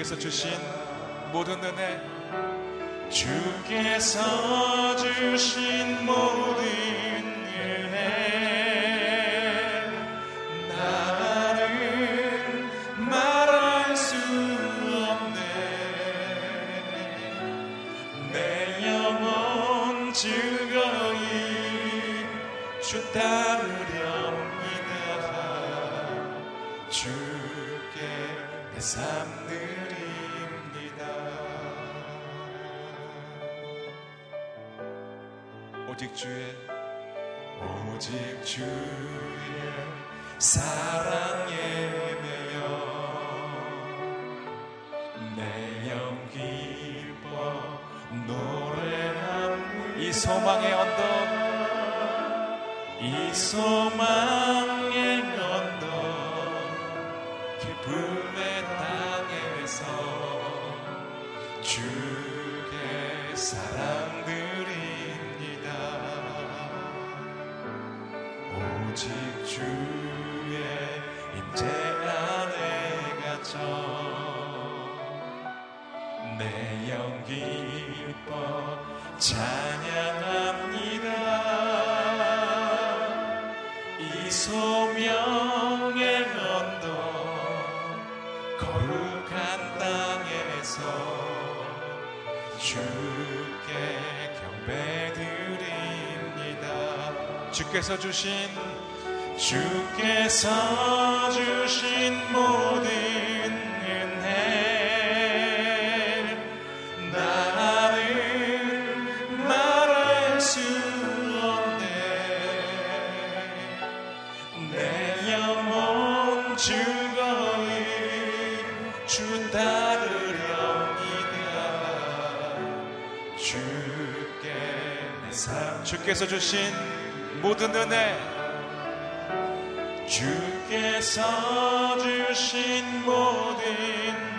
주께서 주신 모든 은혜 주께서 주신 모든 이 소망의 언덕 이 소망의 언덕 기쁨의 땅에서 주의 사랑들입니다. 오직 주의 임재 안에 갇혀 내 영기 주께서 주신 주께서 주신 모든 은혜 나를 말할 수 없네. 내 영혼 즐거이 주 따르렵니다. 주께 내 삶 주께서 주신 모든 은혜. 주께서 주신 모든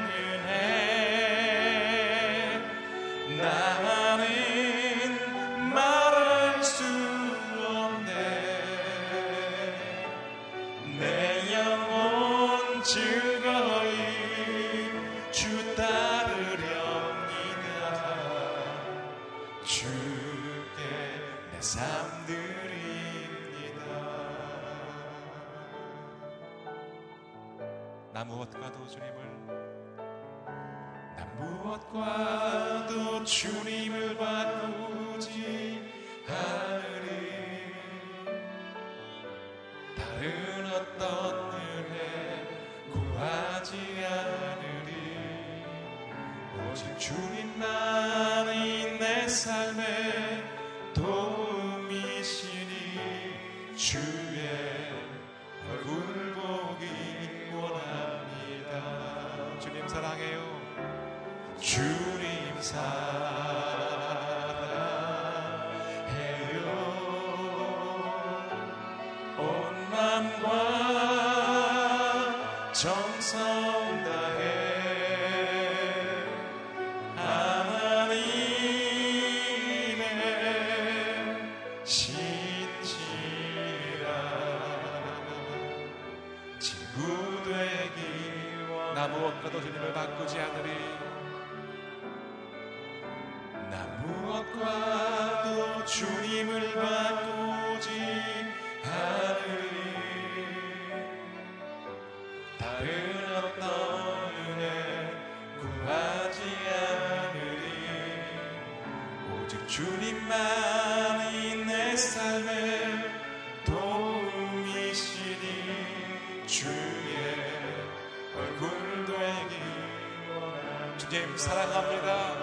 정상 주님만이 내 삶의 도움이시니 주의 얼굴 되기 원합니다. 주님 사랑합니다.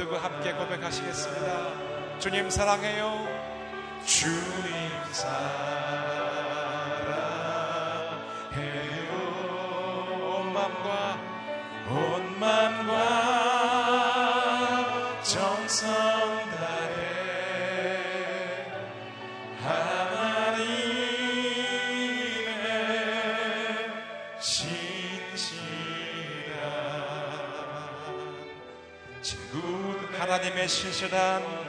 주께 두손 높이 들고 함께 고백하시겠습니다. 주님 사랑해요. 주님 사랑해요 온 마음과 온 맘과 하나님의 신실한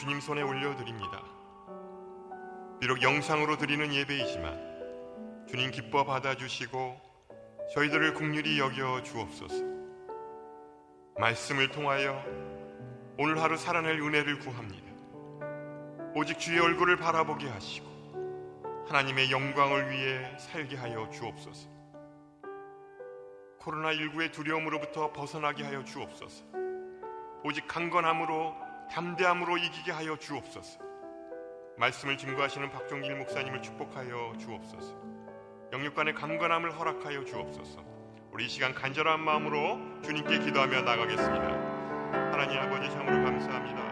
주님 손에 올려드립니다. 비록 영상으로 드리는 예배이지만 주님 기뻐 받아주시고 저희들을 국률이 여겨 주옵소서. 말씀을 통하여 오늘 하루 살아낼 은혜를 구합니다. 오직 주의 얼굴을 바라보게 하시고 하나님의 영광을 위해 살게 하여 주옵소서. 코로나19의 두려움으로부터 벗어나게 하여 주옵소서. 오직 강건함으로 담대함으로 이기게 하여 주옵소서. 말씀을 증거하시는 박종길 목사님을 축복하여 주옵소서. 영육간의 강건함을 허락하여 주옵소서. 우리 이 시간 간절한 마음으로 주님께 기도하며 나가겠습니다. 하나님 아버지 참으로 감사합니다.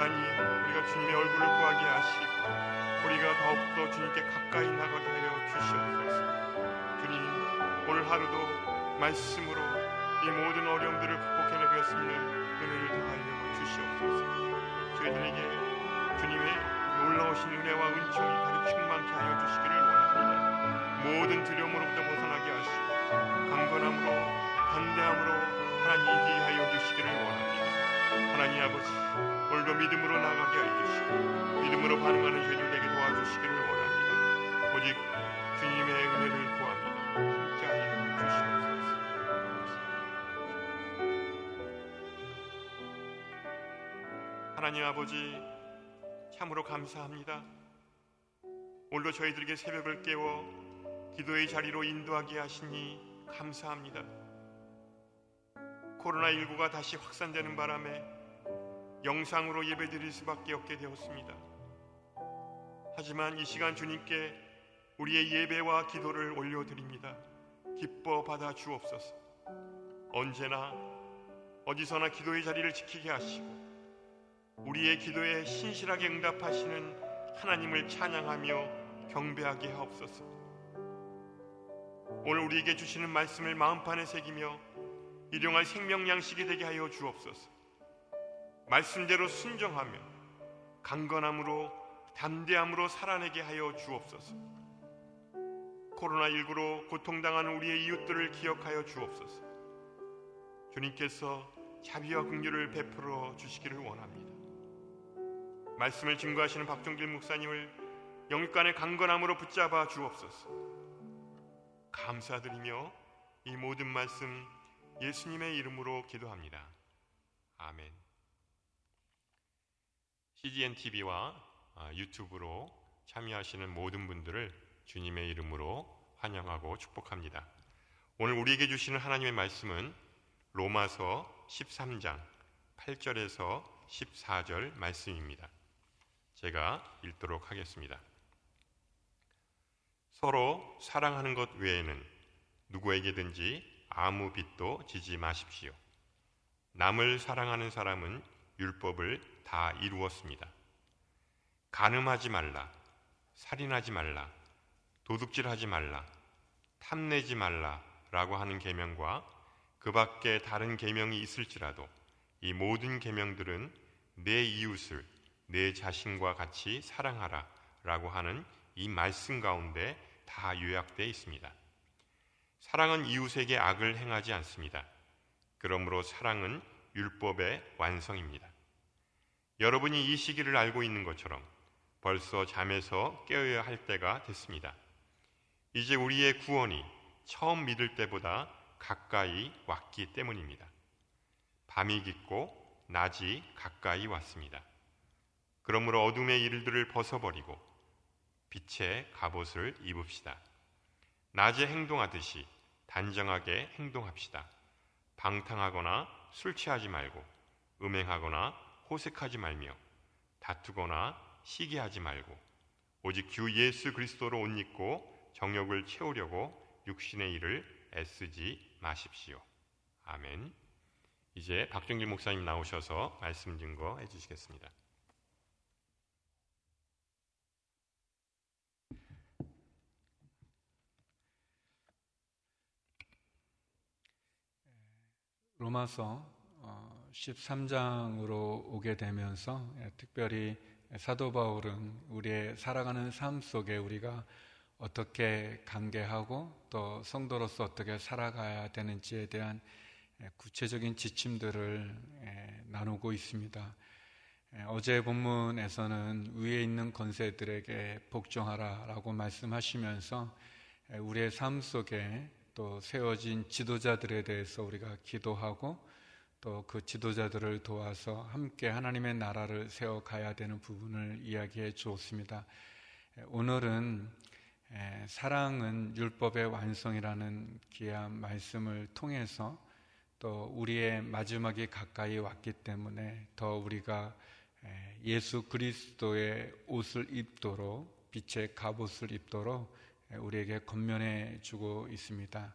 하나님 우리가 주님의 얼굴을 구하게 하시고 우리가 더욱더 주님께 가까이 나가게 하여 주시옵소서. 주님 오늘 하루도 말씀으로 이 모든 어려움들을 극복해내게 수 있는 은혜를 더하여 주시옵소서. 저희들에게 주님의 놀라우신 은혜와 은총이 가득 충만케 하여 주시기를 원합니다. 모든 두려움으로부터 벗어나게 하시고 강건함으로 담대함으로 하나님 이기게 하여 주시기를 원합니다. 하나님 아버지 오늘도 믿음으로 나가게 하여 주시고 믿음으로 반응하는 저희들 되게 도와주시기를 원합니다. 오직 주님의 은혜를 구합니다. 함께하여 주시옵소서. 하나님 아버지 참으로 감사합니다. 오늘도 저희들에게 새벽을 깨워 기도의 자리로 인도하게 하시니 감사합니다. 코로나19가 다시 확산되는 바람에 영상으로 예배드릴 수밖에 없게 되었습니다. 하지만 이 시간 주님께 우리의 예배와 기도를 올려드립니다. 기뻐 받아 주옵소서. 언제나 어디서나 기도의 자리를 지키게 하시고 우리의 기도에 신실하게 응답하시는 하나님을 찬양하며 경배하게 하옵소서. 오늘 우리에게 주시는 말씀을 마음판에 새기며 일용할 생명 양식이 되게 하여 주옵소서. 말씀대로 순종하며 강건함으로 담대함으로 살아내게 하여 주옵소서. 코로나19로 고통당하는 우리의 이웃들을 기억하여 주옵소서. 주님께서 자비와 긍휼을 베풀어 주시기를 원합니다. 말씀을 증거하시는 박종길 목사님을 영육간의 강건함으로 붙잡아 주옵소서. 감사드리며 이 모든 말씀 예수님의 이름으로 기도합니다. 아멘. CGN TV와 아, 유튜브로 참여하시는 모든 분들을 주님의 이름으로 환영하고 축복합니다. 오늘 우리에게 주시는 하나님의 말씀은 로마서 13장 8절에서 14절 말씀입니다. 제가 읽도록 하겠습니다. 서로 사랑하는 것 외에는 누구에게든지 아무 빚도 지지 마십시오. 남을 사랑하는 사람은 율법을 다 이루었습니다. 간음하지 말라, 살인하지 말라, 도둑질하지 말라, 탐내지 말라라고 하는 계명과 그 밖에 다른 계명이 있을지라도 이 모든 계명들은 내 이웃을 내 자신과 같이 사랑하라라고 하는 이 말씀 가운데 다 요약되어 있습니다. 사랑은 이웃에게 악을 행하지 않습니다. 그러므로 사랑은 율법의 완성입니다. 여러분이 이 시기를 알고 있는 것처럼 벌써 잠에서 깨어야 할 때가 됐습니다. 이제 우리의 구원이 처음 믿을 때보다 가까이 왔기 때문입니다. 밤이 깊고 낮이 가까이 왔습니다. 그러므로 어둠의 일들을 벗어버리고 빛의 갑옷을 입읍시다. 낮에 행동하듯이 단정하게 행동합시다. 방탕하거나 술 취하지 말고 음행하거나 호색하지 말며 다투거나 시기하지 말고 오직 주 예수 그리스도로 옷 입고 정욕을 채우려고 육신의 일을 애쓰지 마십시오. 아멘. 이제 박정길 목사님 나오셔서 말씀 증거해 주시겠습니다. 로마서 13장으로 어, 오게 되면서 예, 특별히 사도 바울은 우리의 살아가는 삶 속에 우리가 어떻게 관계하고 또 성도로서 어떻게 살아가야 되는지에 대한 예, 구체적인 지침들을 예, 나누고 있습니다. 어제 본문에서는 위에 있는 권세들에게 복종하라 라고 말씀하시면서 우리의 삶 속에 또 세워진 지도자들에 대해서 우리가 기도하고 또 그 지도자들을 도와서 함께 하나님의 나라를 세워가야 되는 부분을 이야기해 주었습니다. 오늘은 사랑은 율법의 완성이라는 귀한 말씀을 통해서 또 우리의 마지막이 가까이 왔기 때문에 더 우리가 예수 그리스도의 옷을 입도록 빛의 갑옷을 입도록 우리에게 건면해 주고 있습니다.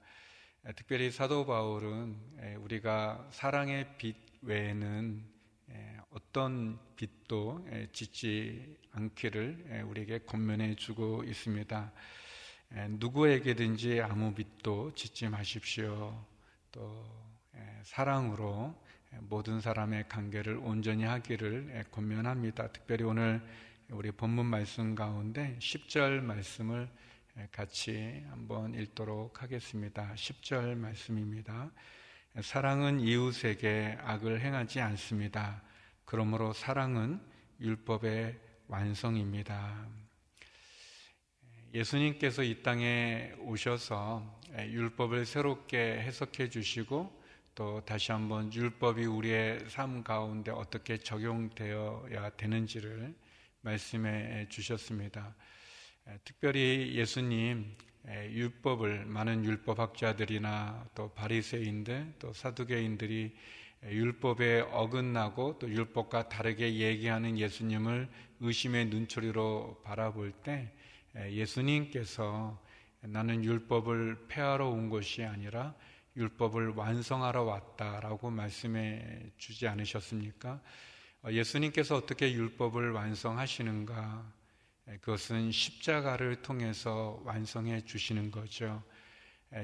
특별히 사도 바울은 우리가 사랑의 빛 외에는 어떤 빛도 짓지 않기를 우리에게 건면해 주고 있습니다. 누구에게든지 아무 빛도 짓지 마십시오. 또 사랑으로 모든 사람의 관계를 온전히 하기를 권면합니다. 특별히 오늘 우리 본문 말씀 가운데 10절 말씀을 같이 한번 읽도록 하겠습니다. 10절 말씀입니다. 사랑은 이웃에게 악을 행하지 않습니다. 그러므로 사랑은 율법의 완성입니다. 예수님께서 이 땅에 오셔서 율법을 새롭게 해석해 주시고 또 다시 한번 율법이 우리의 삶 가운데 어떻게 적용되어야 되는지를 말씀해 주셨습니다. 특별히 예수님 율법을 많은 율법학자들이나 또 바리새인들 또 사두개인들이 율법에 어긋나고 또 율법과 다르게 얘기하는 예수님을 의심의 눈초리로 바라볼 때 예수님께서 나는 율법을 폐하러 온 것이 아니라 율법을 완성하러 왔다라고 말씀해 주지 않으셨습니까? 예수님께서 어떻게 율법을 완성하시는가? 그것은 십자가를 통해서 완성해 주시는 거죠.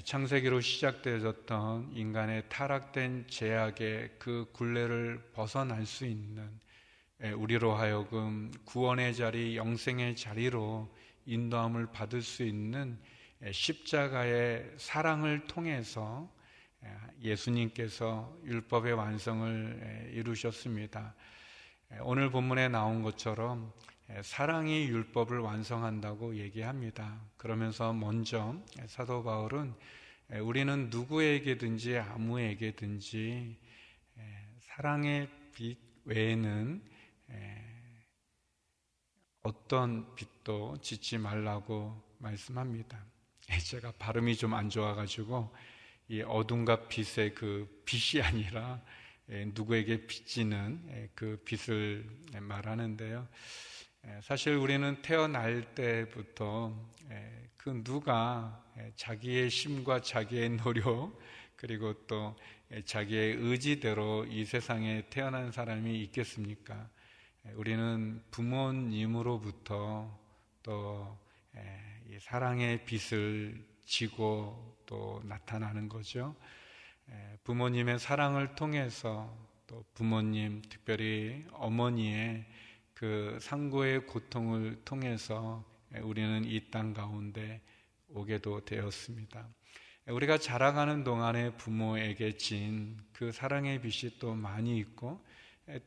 창세기로 시작되었던 인간의 타락된 제약의 그 굴레를 벗어날 수 있는 우리로 하여금 구원의 자리, 영생의 자리로 인도함을 받을 수 있는 십자가의 사랑을 통해서 예수님께서 율법의 완성을 이루셨습니다. 오늘 본문에 나온 것처럼 사랑이 율법을 완성한다고 얘기합니다. 그러면서 먼저 사도 바울은 우리는 누구에게든지 아무에게든지 사랑의 빛 외에는 어떤 빛도 짓지 말라고 말씀합니다. 제가 발음이 좀 안 좋아가지고 이 어둠과 빛의 그 빛이 아니라 누구에게 비치는 그 빛을 말하는데요. 사실 우리는 태어날 때부터 그 누가 자기의 심과 자기의 노력 그리고 또 자기의 의지대로 이 세상에 태어난 사람이 있겠습니까? 우리는 부모님으로부터 또 사랑의 빛을 지고 또 나타나는 거죠. 부모님의 사랑을 통해서 또 부모님, 특별히 어머니의 그 상고의 고통을 통해서 우리는 이 땅 가운데 오게도 되었습니다. 우리가 자라가는 동안에 부모에게 진 그 사랑의 빛이 또 많이 있고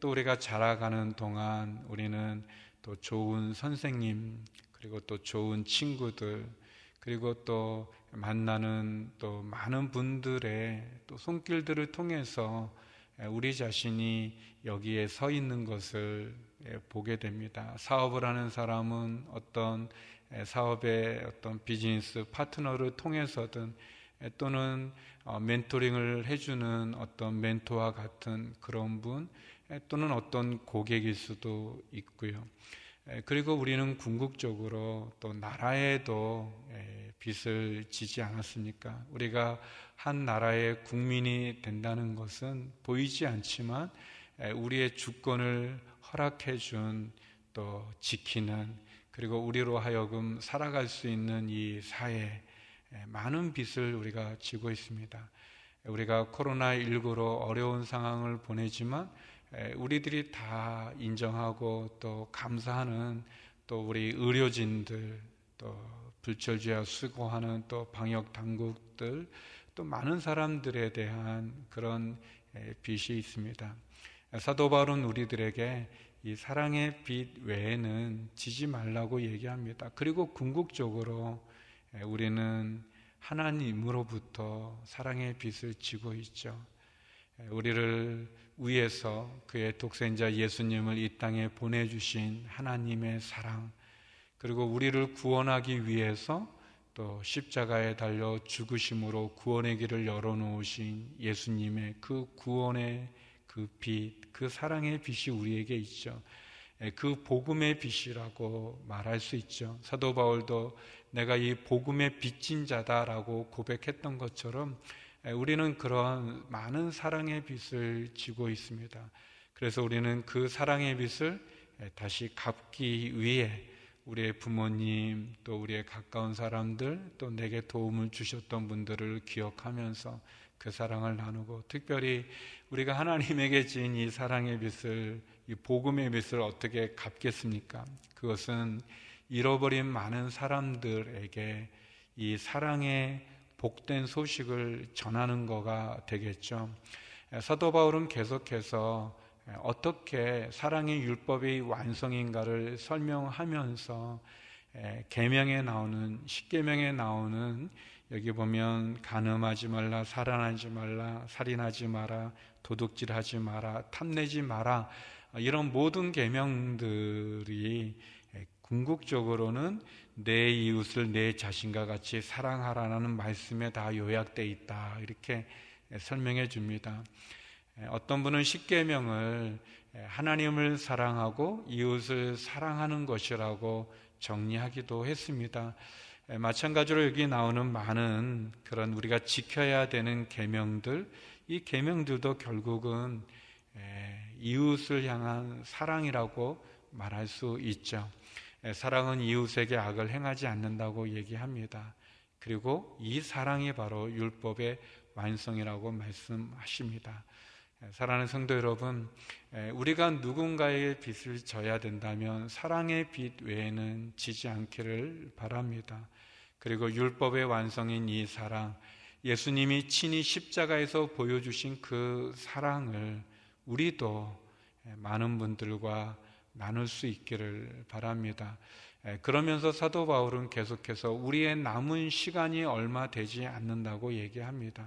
또 우리가 자라가는 동안 우리는 또 좋은 선생님 그리고 또 좋은 친구들 그리고 또 만나는 또 많은 분들의 또 손길들을 통해서 우리 자신이 여기에 서 있는 것을 보게 됩니다. 사업을 하는 사람은 어떤 사업의 어떤 비즈니스 파트너를 통해서든 또는 어, 멘토링을 해주는 어떤 멘토와 같은 그런 분 또는 어떤 고객일 수도 있고요. 그리고 우리는 궁극적으로 또 나라에도 빚을 지지 않았습니까? 우리가 한 나라의 국민이 된다는 것은 보이지 않지만 우리의 주권을 허락해 준 또 지키는 그리고 우리로 하여금 살아갈 수 있는 이 사회 많은 빚을 우리가 지고 있습니다. 우리가 코로나19로 어려운 상황을 보내지만 우리들이 다 인정하고 또 감사하는 또 우리 의료진들 또 불철주야 수고하는 또 방역 당국들 또 많은 사람들에 대한 그런 빛이 있습니다. 사도 바울은 우리들에게 이 사랑의 빛 외에는 지지 말라고 얘기합니다. 그리고 궁극적으로 우리는 하나님으로부터 사랑의 빛을 지고 있죠. 우리를 위해서 그의 독생자 예수님을 이 땅에 보내주신 하나님의 사랑, 그리고 우리를 구원하기 위해서 또 십자가에 달려 죽으심으로 구원의 길을 열어놓으신 예수님의 그 구원의 그 빛, 그 사랑의 빛이 우리에게 있죠. 그 복음의 빛이라고 말할 수 있죠. 사도 바울도 내가 이 복음의 빚진 자다라고 고백했던 것처럼 우리는 그런 많은 사랑의 빛을 지고 있습니다. 그래서 우리는 그 사랑의 빛을 다시 갚기 위해 우리의 부모님, 또 우리의 가까운 사람들, 또 내게 도움을 주셨던 분들을 기억하면서 그 사랑을 나누고 특별히 우리가 하나님에게 지은 이 사랑의 빛을, 이 복음의 빛을 어떻게 갚겠습니까? 그것은 잃어버린 많은 사람들에게 이 사랑의 복된 소식을 전하는 거가 되겠죠. 사도 바울은 계속해서 어떻게 사랑의 율법의 완성인가를 설명하면서 계명에 나오는 십계명에 나오는 여기 보면 간음하지 말라, 살인하지 말라, 살인하지 마라, 도둑질하지 마라, 탐내지 마라 이런 모든 계명들이 궁극적으로는 내 이웃을 내 자신과 같이 사랑하라는 말씀에 다 요약돼 있다 이렇게 설명해 줍니다. 어떤 분은 십계명을 하나님을 사랑하고 이웃을 사랑하는 것이라고 정리하기도 했습니다. 마찬가지로 여기 나오는 많은 그런 우리가 지켜야 되는 계명들, 이 계명들도 결국은 이웃을 향한 사랑이라고 말할 수 있죠. 사랑은 이웃에게 악을 행하지 않는다고 얘기합니다. 그리고 이 사랑이 바로 율법의 완성이라고 말씀하십니다. 사랑하는 성도 여러분, 우리가 누군가에게 빚을 져야 된다면 사랑의 빚 외에는 지지 않기를 바랍니다. 그리고 율법의 완성인 이 사랑, 예수님이 친히 십자가에서 보여주신 그 사랑을 우리도 많은 분들과 나눌 수 있기를 바랍니다. 그러면서 사도 바울은 계속해서 우리의 남은 시간이 얼마 되지 않는다고 얘기합니다.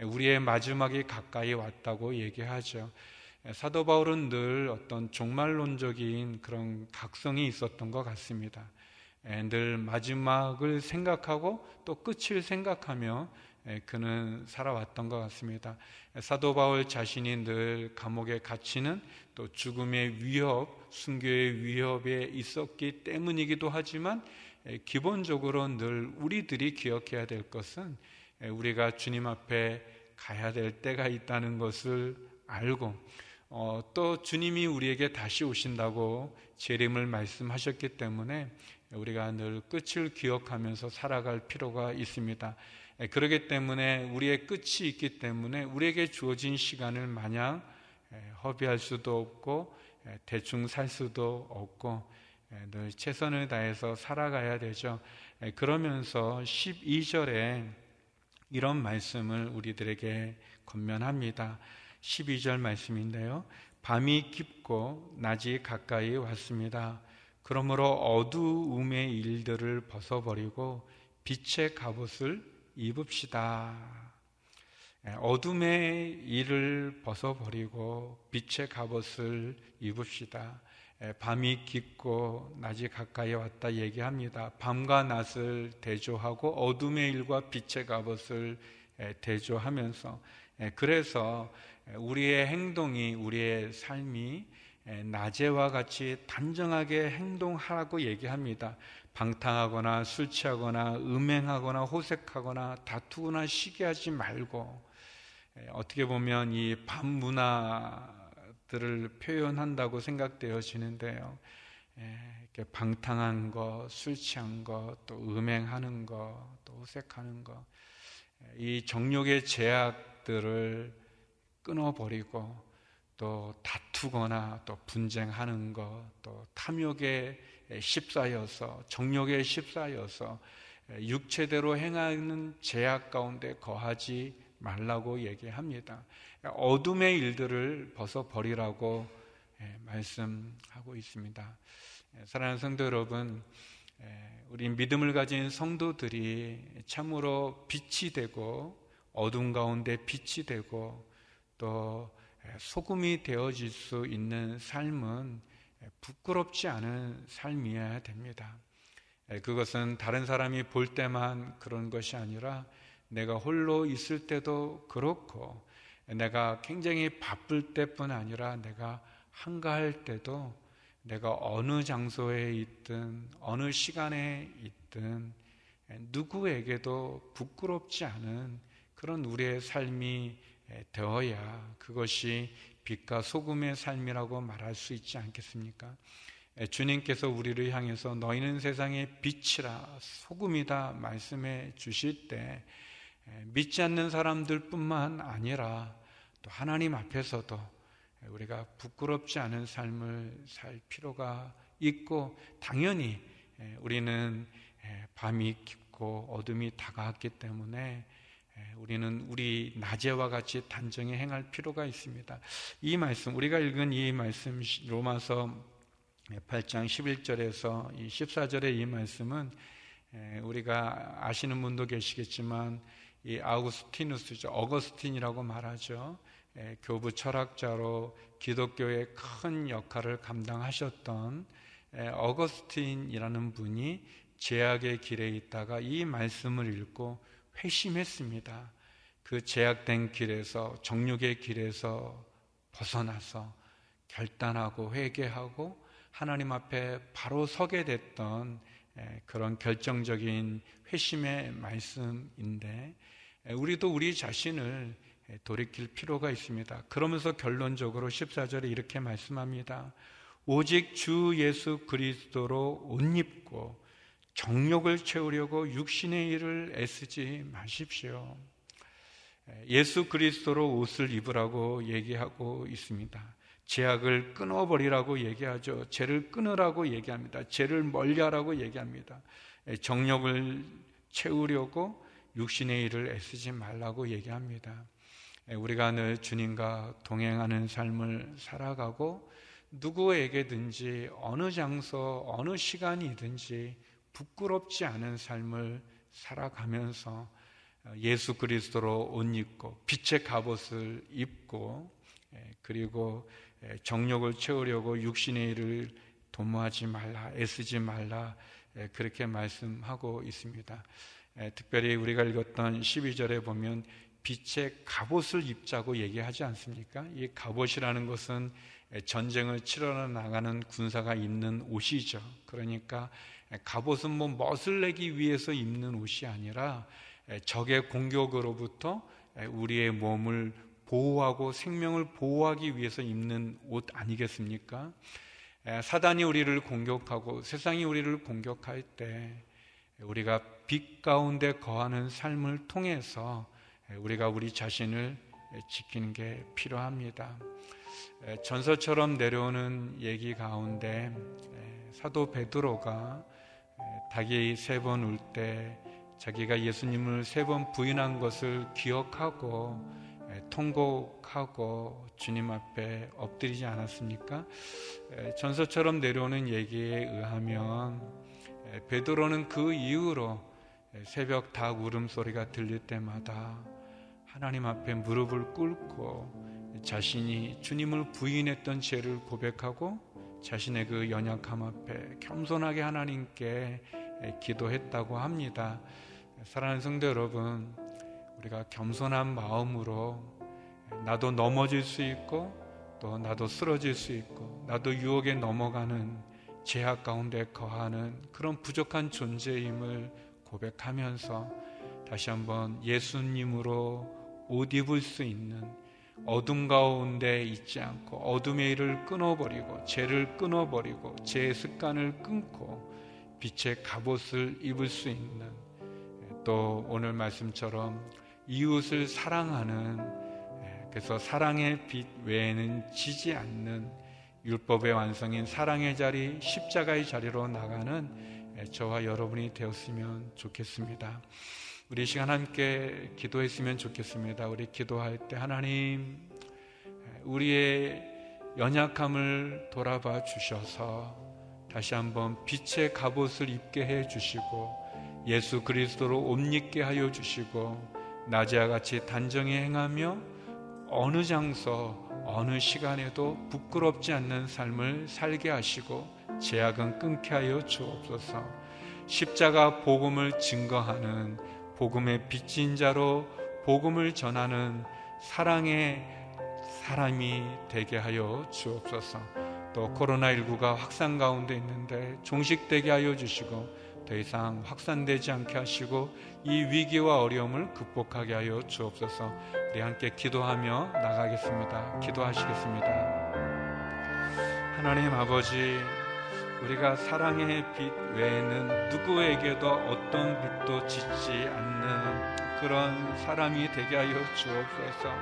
우리의 마지막이 가까이 왔다고 얘기하죠. 사도 바울은 늘 어떤 종말론적인 그런 각성이 있었던 것 같습니다. 늘 마지막을 생각하고 또 끝을 생각하며 그는 살아왔던 것 같습니다. 사도 바울 자신이 늘 감옥에 갇히는 또 죽음의 위협, 순교의 위협에 있었기 때문이기도 하지만 기본적으로 늘 우리들이 기억해야 될 것은 우리가 주님 앞에 가야 될 때가 있다는 것을 알고 어, 또 주님이 우리에게 다시 오신다고 재림을 말씀하셨기 때문에 우리가 늘 끝을 기억하면서 살아갈 필요가 있습니다. 그렇기 때문에 우리의 끝이 있기 때문에 우리에게 주어진 시간을 마냥 허비할 수도 없고 대충 살 수도 없고 늘 최선을 다해서 살아가야 되죠. 그러면서 12절에 이런 말씀을 우리들에게 건면합니다. 12절 말씀인데요. 밤이 깊고 낮이 가까이 왔습니다. 그러므로 어두움의 일들을 벗어버리고 빛의 갑옷을 입읍시다. 어둠의 일을 벗어버리고 빛의 갑옷을 입읍시다. 밤이 깊고 낮이 가까이 왔다 얘기합니다. 밤과 낮을 대조하고 어둠의 일과 빛의 갑옷을 대조하면서 그래서 우리의 행동이 우리의 삶이 낮에와 같이 단정하게 행동하라고 얘기합니다. 방탕하거나 술 취하거나 음행하거나 호색하거나 다투거나 시기하지 말고 어떻게 보면 이 밤문화들을 표현한다고 생각되어지는데요. 이렇게 방탕한 거, 술 취한 거, 또 음행하는 거, 또 호색하는 거, 이 정욕의 제약들을 끊어버리고 또 다투거나 또 분쟁하는 것, 또 탐욕에 십사여서 정욕에 십사여서 육체대로 행하는 제약 가운데 거하지 말라고 얘기합니다. 어둠의 일들을 벗어 버리라고 말씀하고 있습니다. 사랑하는 성도 여러분, 우리 믿음을 가진 성도들이 참으로 빛이 되고 어둠 가운데 빛이 되고 또 소금이 되어질 수 있는 삶은 부끄럽지 않은 삶이어야 됩니다. 그것은 다른 사람이 볼 때만 그런 것이 아니라 내가 홀로 있을 때도 그렇고 내가 굉장히 바쁠 때뿐 아니라 내가 한가할 때도 내가 어느 장소에 있든 어느 시간에 있든 누구에게도 부끄럽지 않은 그런 우리의 삶이 되어야 그것이 빛과 소금의 삶이라고 말할 수 있지 않겠습니까? 주님께서 우리를 향해서 너희는 세상의 빛이라 소금이다 말씀해 주실 때 믿지 않는 사람들뿐만 아니라 또 하나님 앞에서도 우리가 부끄럽지 않은 삶을 살 필요가 있고 당연히 우리는 밤이 깊고 어둠이 다가왔기 때문에 우리는 우리 낮에와 같이 단정히 행할 필요가 있습니다. 이 말씀, 우리가 읽은 이 말씀, 로마서 8장 11절에서 14절의 이 말씀은 우리가 아시는 분도 계시겠지만 이 아우구스티누스죠. 어거스틴이라고 말하죠. 교부 철학자로 기독교의 큰 역할을 감당하셨던 어거스틴이라는 분이 제약의 길에 있다가 이 말씀을 읽고 회심했습니다. 그 제약된 길에서 정욕의 길에서 벗어나서 결단하고 회개하고 하나님 앞에 바로 서게 됐던 그런 결정적인 회심의 말씀인데 우리도 우리 자신을 돌이킬 필요가 있습니다. 그러면서 결론적으로 14절에 이렇게 말씀합니다. 오직 주 예수 그리스도로 옷 입고 정욕을 채우려고 육신의 일을 애쓰지 마십시오. 예수 그리스도로 옷을 입으라고 얘기하고 있습니다. 제약을 끊어버리라고 얘기하죠. 죄를 끊으라고 얘기합니다. 죄를 멀리하라고 얘기합니다. 정욕을 채우려고 육신의 일을 애쓰지 말라고 얘기합니다. 우리가 늘 주님과 동행하는 삶을 살아가고 누구에게든지 어느 장소, 어느 시간이든지 부끄럽지 않은 삶을 살아가면서 예수 그리스도로 옷 입고 빛의 갑옷을 입고 그리고 정욕을 채우려고 육신의 일을 도모하지 말라 애쓰지 말라 그렇게 말씀하고 있습니다. 특별히 우리가 읽었던 12절에 보면 빛의 갑옷을 입자고 얘기하지 않습니까? 이 갑옷이라는 것은 전쟁을 치러 나가는 군사가 입는 옷이죠. 그러니까 갑옷은 뭐 멋을 내기 위해서 입는 옷이 아니라 적의 공격으로부터 우리의 몸을 보호하고 생명을 보호하기 위해서 입는 옷 아니겠습니까? 사단이 우리를 공격하고 세상이 우리를 공격할 때 우리가 빛 가운데 거하는 삶을 통해서 우리가 우리 자신을 지키는 게 필요합니다. 전설처럼 내려오는 얘기 가운데 사도 베드로가 닭이 세번 울 때 자기가 예수님을 세 번 부인한 것을 기억하고 통곡하고 주님 앞에 엎드리지 않았습니까? 전설처럼 내려오는 얘기에 의하면 베드로는 그 이후로 새벽 닭 울음소리가 들릴 때마다 하나님 앞에 무릎을 꿇고 자신이 주님을 부인했던 죄를 고백하고 자신의 그 연약함 앞에 겸손하게 하나님께 기도했다고 합니다. 사랑하는 성도 여러분, 우리가 겸손한 마음으로 나도 넘어질 수 있고 또 나도 쓰러질 수 있고 나도 유혹에 넘어가는 제약 가운데 거하는 그런 부족한 존재임을 고백하면서 다시 한번 예수님으로 옷 입을 수 있는 어둠 가운데 있지 않고 어둠의 일을 끊어버리고 죄를 끊어버리고 죄의 습관을 끊고 빛의 갑옷을 입을 수 있는 또 오늘 말씀처럼 이웃을 사랑하는 그래서 사랑의 빛 외에는 지지 않는 율법의 완성인 사랑의 자리, 십자가의 자리로 나가는 저와 여러분이 되었으면 좋겠습니다. 우리 시간 함께 기도했으면 좋겠습니다. 우리 기도할 때 하나님, 우리의 연약함을 돌아봐 주셔서 다시 한번 빛의 갑옷을 입게 해 주시고 예수 그리스도로 옷 입게 하여 주시고 낮에와 같이 단정히 행하며 어느 장소 어느 시간에도 부끄럽지 않는 삶을 살게 하시고 제약은 끊게 하여 주옵소서. 십자가 복음을 증거하는 복음의 빚진 자로 복음을 전하는 사랑의 사람이 되게 하여 주옵소서. 또 코로나19가 확산 가운데 있는데 종식되게 하여 주시고 더 이상 확산되지 않게 하시고 이 위기와 어려움을 극복하게 하여 주옵소서. 우리 함께 기도하며 나가겠습니다. 기도하시겠습니다. 하나님 아버지, 우리가 사랑의 빛 외에는 누구에게도 어떤 빛도 짓지 않는 그런 사람이 되게 하여 주옵소서.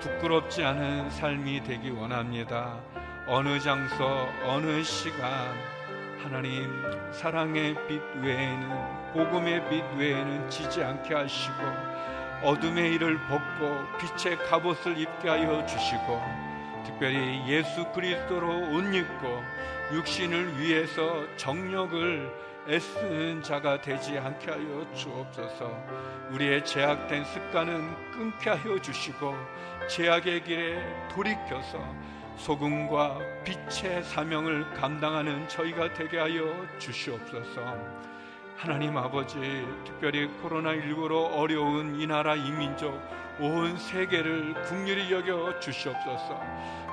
부끄럽지 않은 삶이 되기 원합니다. 어느 장소, 어느 시간, 하나님 사랑의 빛 외에는 복음의 빛 외에는 지지 않게 하시고 어둠의 일을 벗고 빛의 갑옷을 입게 하여 주시고 특별히 예수 그리스도로 옷 입고 육신을 위해서 정력을 애쓰는 자가 되지 않게 하여 주옵소서 우리의 제약된 습관은 끊게 하여 주시고 제약의 길에 돌이켜서 소금과 빛의 사명을 감당하는 저희가 되게 하여 주시옵소서. 하나님 아버지, 특별히 코로나19로 어려운 이 나라 이민족, 온 세계를 국률이 여겨 주시옵소서.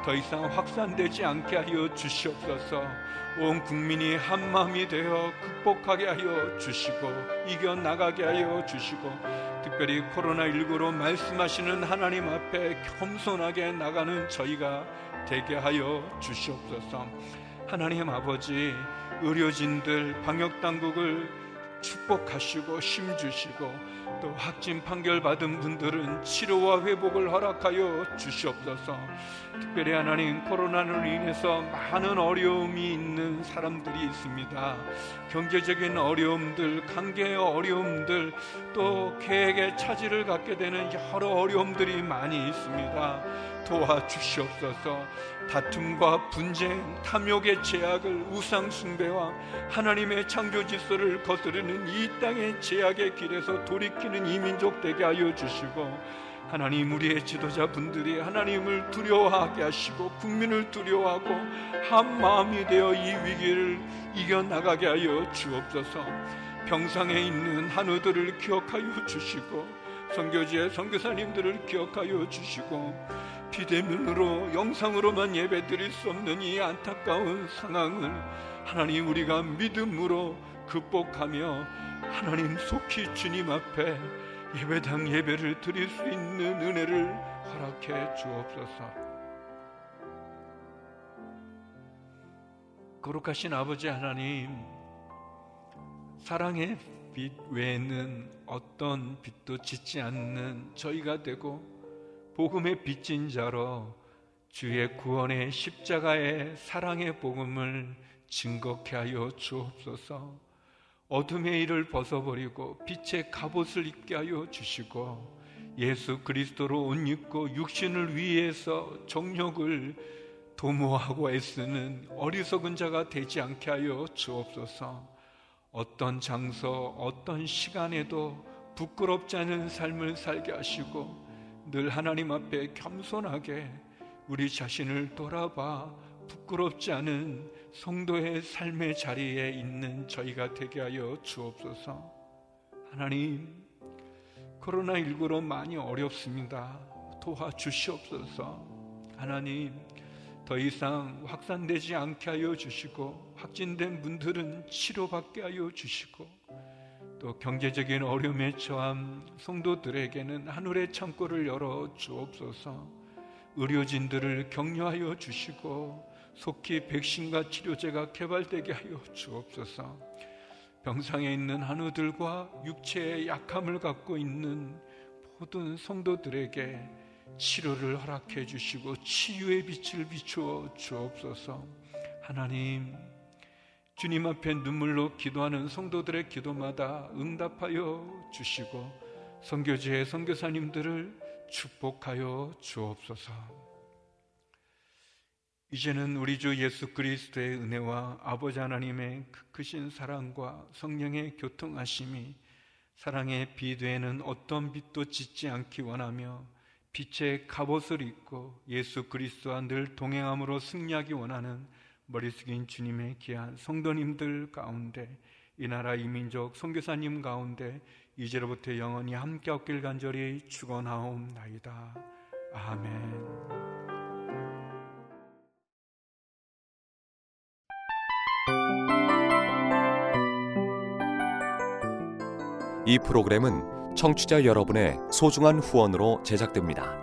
더 이상 확산되지 않게 하여 주시옵소서. 온 국민이 한 마음이 되어 극복하게 하여 주시고 이겨 나가게 하여 주시고 특별히 코로나 19로 말씀하시는 하나님 앞에 겸손하게 나가는 저희가 되게 하여 주시옵소서. 하나님 아버지, 의료진들, 방역 당국을 축복하시고 힘주시고 또 확진 판결 받은 분들은 치료와 회복을 허락하여 주시옵소서. 특별히 하나님 코로나로 인해서 많은 어려움이 있는 사람들이 있습니다. 경제적인 어려움들, 관계의 어려움들, 또 계획에 차질을 갖게 되는 여러 어려움들이 많이 있습니다. 도와주시옵소서. 다툼과 분쟁, 탐욕의 제약을 우상 숭배와 하나님의 창조 질서를 거스르는 이 땅의 제약의 길에서 돌이키는 이민족 되게 하여 주시고 하나님 우리의 지도자분들이 하나님을 두려워하게 하시고 국민을 두려워하고 한 마음이 되어 이 위기를 이겨나가게 하여 주옵소서 병상에 있는 한우들을 기억하여 주시고 선교지의 선교사님들을 기억하여 주시고 비대면으로 영상으로만 예배드릴 수 없는 이 안타까운 상황을 하나님 우리가 믿음으로 극복하며 하나님 속히 주님 앞에 예배당 예배를 드릴 수 있는 은혜를 허락해 주옵소서. 거룩하신 아버지 하나님, 사랑의 빛 외에는 어떤 빛도 짓지 않는 저희가 되고 복음의 빚진 자로 주의 구원의 십자가의 사랑의 복음을 증거케 하여 주옵소서. 어둠의 일을 벗어버리고 빛의 갑옷을 입게 하여 주시고 예수 그리스도로 옷 입고 육신을 위해서 정욕을 도모하고 애쓰는 어리석은 자가 되지 않게 하여 주옵소서. 어떤 장소, 어떤 시간에도 부끄럽지 않은 삶을 살게 하시고 늘 하나님 앞에 겸손하게 우리 자신을 돌아봐 부끄럽지 않은 성도의 삶의 자리에 있는 저희가 되게 하여 주옵소서. 하나님, 코로나19로 많이 어렵습니다. 도와주시옵소서. 하나님, 더 이상 확산되지 않게 하여 주시고, 확진된 분들은 치료받게 하여 주시고, 또 경제적인 어려움에 처한 성도들에게는 하늘의 창고를 열어 주옵소서, 의료진들을 격려하여 주시고, 속히 백신과 치료제가 개발되게 하여 주옵소서. 병상에 있는 한우들과 육체의 약함을 갖고 있는 모든 성도들에게 치료를 허락해 주시고 치유의 빛을 비추어 주옵소서. 하나님, 주님 앞에 눈물로 기도하는 성도들의 기도마다 응답하여 주시고 성교지의 성교사님들을 축복하여 주옵소서. 이제는 우리 주 예수 그리스도의 은혜와 아버지 하나님의 크신 사랑과 성령의 교통하심이 사랑의 비되는 어떤 빛도 짓지 않기 원하며 빛의 갑옷을 입고 예수 그리스도와 늘 동행함으로 승리하기 원하는 머리 숙인 주님의 귀한 성도님들 가운데 이 나라 이민족 선교사님 가운데 이제로부터 영원히 함께 없길 간절히 축원하옵나이다. 아멘. 이 프로그램은 청취자 여러분의 소중한 후원으로 제작됩니다.